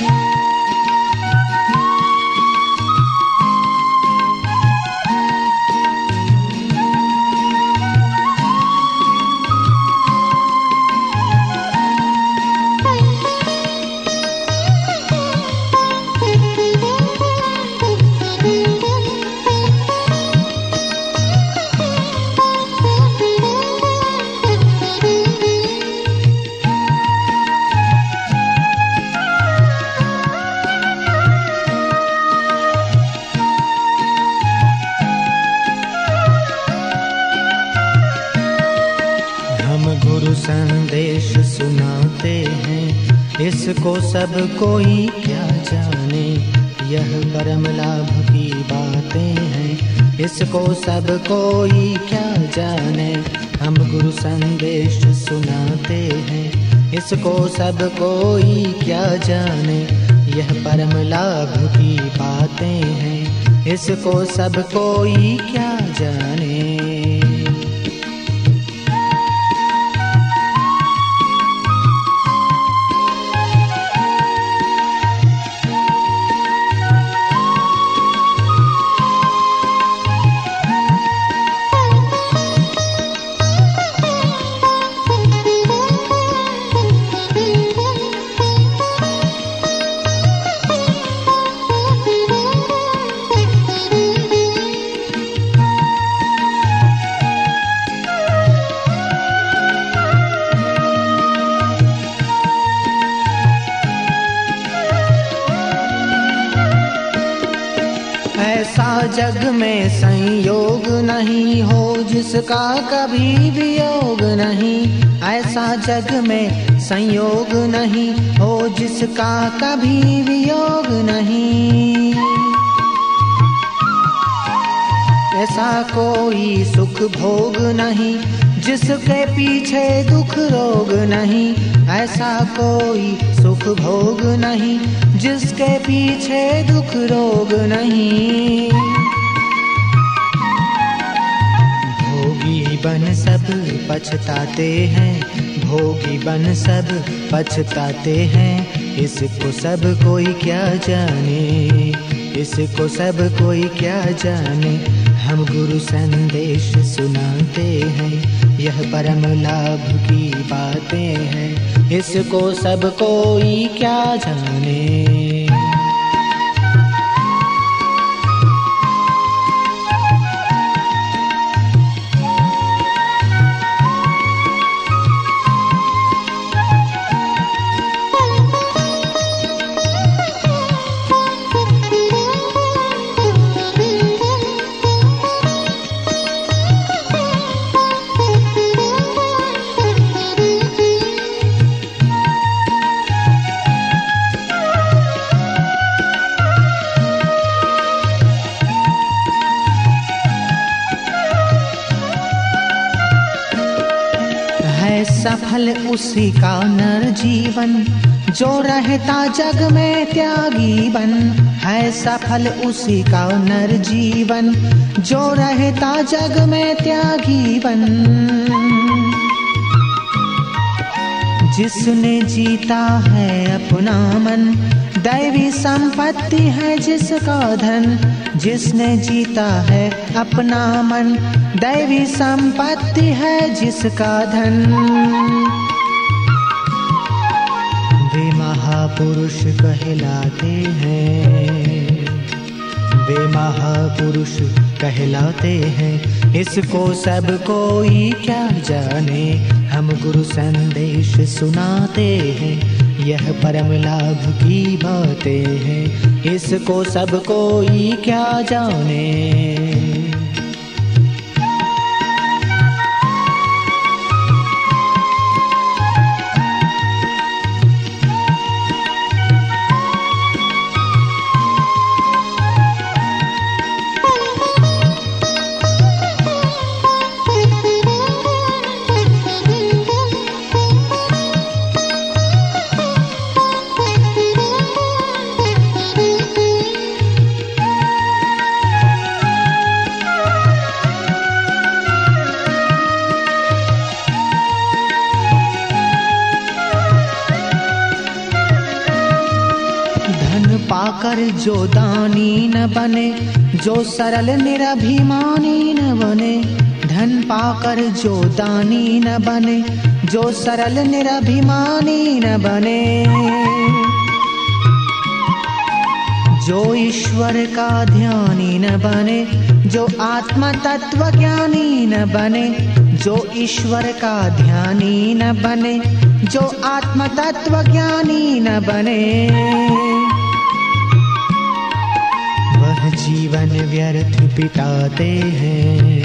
संदेश इसको सब कोई क्या जाने? यह परम लाभ की बातें हैं। इसको सब कोई क्या जाने? हम गुरु संदेश सुनाते हैं। इसको सब कोई क्या जाने? यह परम लाभ की बातें हैं। इसको सब कोई क्या जाने? जग में संयोग नहीं हो, जिसका कभी वियोग नहीं। ऐसा जग में संयोग नहीं हो, जिसका कभी वियोग नहीं। ऐसा कोई सुख भोग नहीं जिसके पीछे दुख रोग नहीं, ऐसा कोई सुख भोग नहीं, जिसके पीछे दुख रोग नहीं। भोगी बन सब पछताते हैं, भोगी बन सब पछताते हैं, इसको सब कोई क्या जाने, इसको सब कोई क्या जाने, हम गुरु संदेश सुनाते हैं। यह परम लाभ की बातें हैं। इसको सब कोई क्या जाने? सफल उसी का नर जीवन, जो रहता जग में त्यागी बन। है सफल उसी का नर जीवन, जो रहता जग में त्यागी बन। जिसने जीता है अपना मन दैवी संपत्ति है जिसका धन, जिसने जीता है अपना मन। दैवी संपत्ति है जिसका धन। वे महापुरुष कहलाते हैं। वे महापुरुष कहलाते हैं। इसको सब कोई क्या जाने? हम गुरु संदेश सुनाते हैं। यह परम लाभ की बातें हैं। इसको सब कोई क्या जाने? पाकर जो दानी न बने, जो सरल निरभिमानी न बने, धन पाकर जो दानी न बने, जो सरल निरभिमानी न बने। जो ईश्वर का ध्यानी न बने, जो आत्म तत्व ज्ञानी न बने, जो ईश्वर का ध्यानी न बने, जो आत्म तत्व ज्ञानी न बने। व्यर्थ बिताते हैं।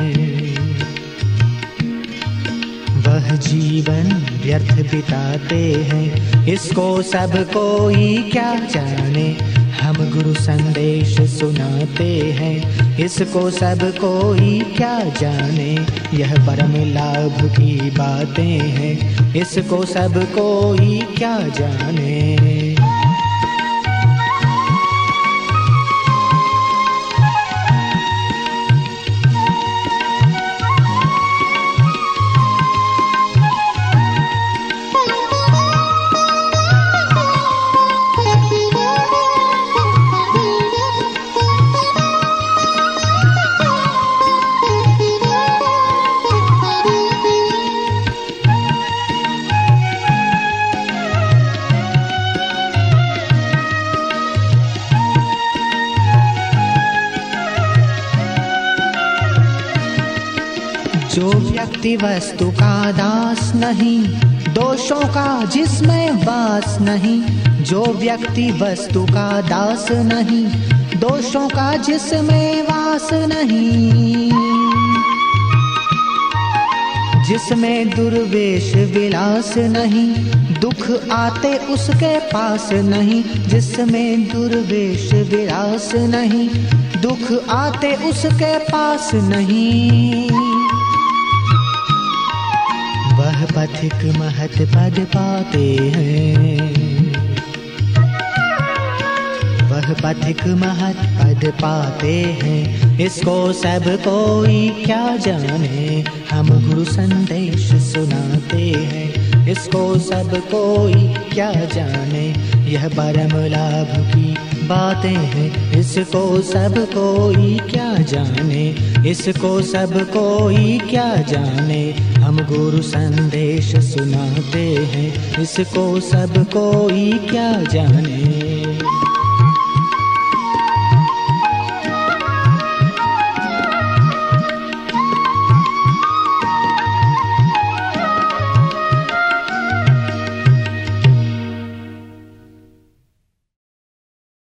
वह जीवन व्यर्थ बिताते हैं। इसको सब कोई क्या जाने? हम गुरु संदेश सुनाते हैं। इसको सब कोई क्या जाने? यह परम लाभ की बातें हैं। इसको सब कोई क्या जाने? जो व्यक्ति वस्तु का दास नहीं, दोषों का जिसमें वास नहीं, जो व्यक्ति वस्तु का दास नहीं, दोषों का जिसमें वास नहीं। जिसमें दुर्वेश विलास नहीं, दुख आते उसके पास नहीं, जिसमें दुर्वेश विलास नहीं, दुख आते उसके पास नहीं। पथिक महत पद पाते हैं। वह पथिक महत पद पाते हैं। इसको सब कोई क्या जाने? हम गुरु संदेश सुनाते हैं। इसको सब कोई क्या जाने? यह परम लाभ की बातें हैं, इसको सब कोई क्या जाने? इसको सब कोई क्या जाने? हम गुरु संदेश सुनाते हैं, इसको सब कोई क्या जाने?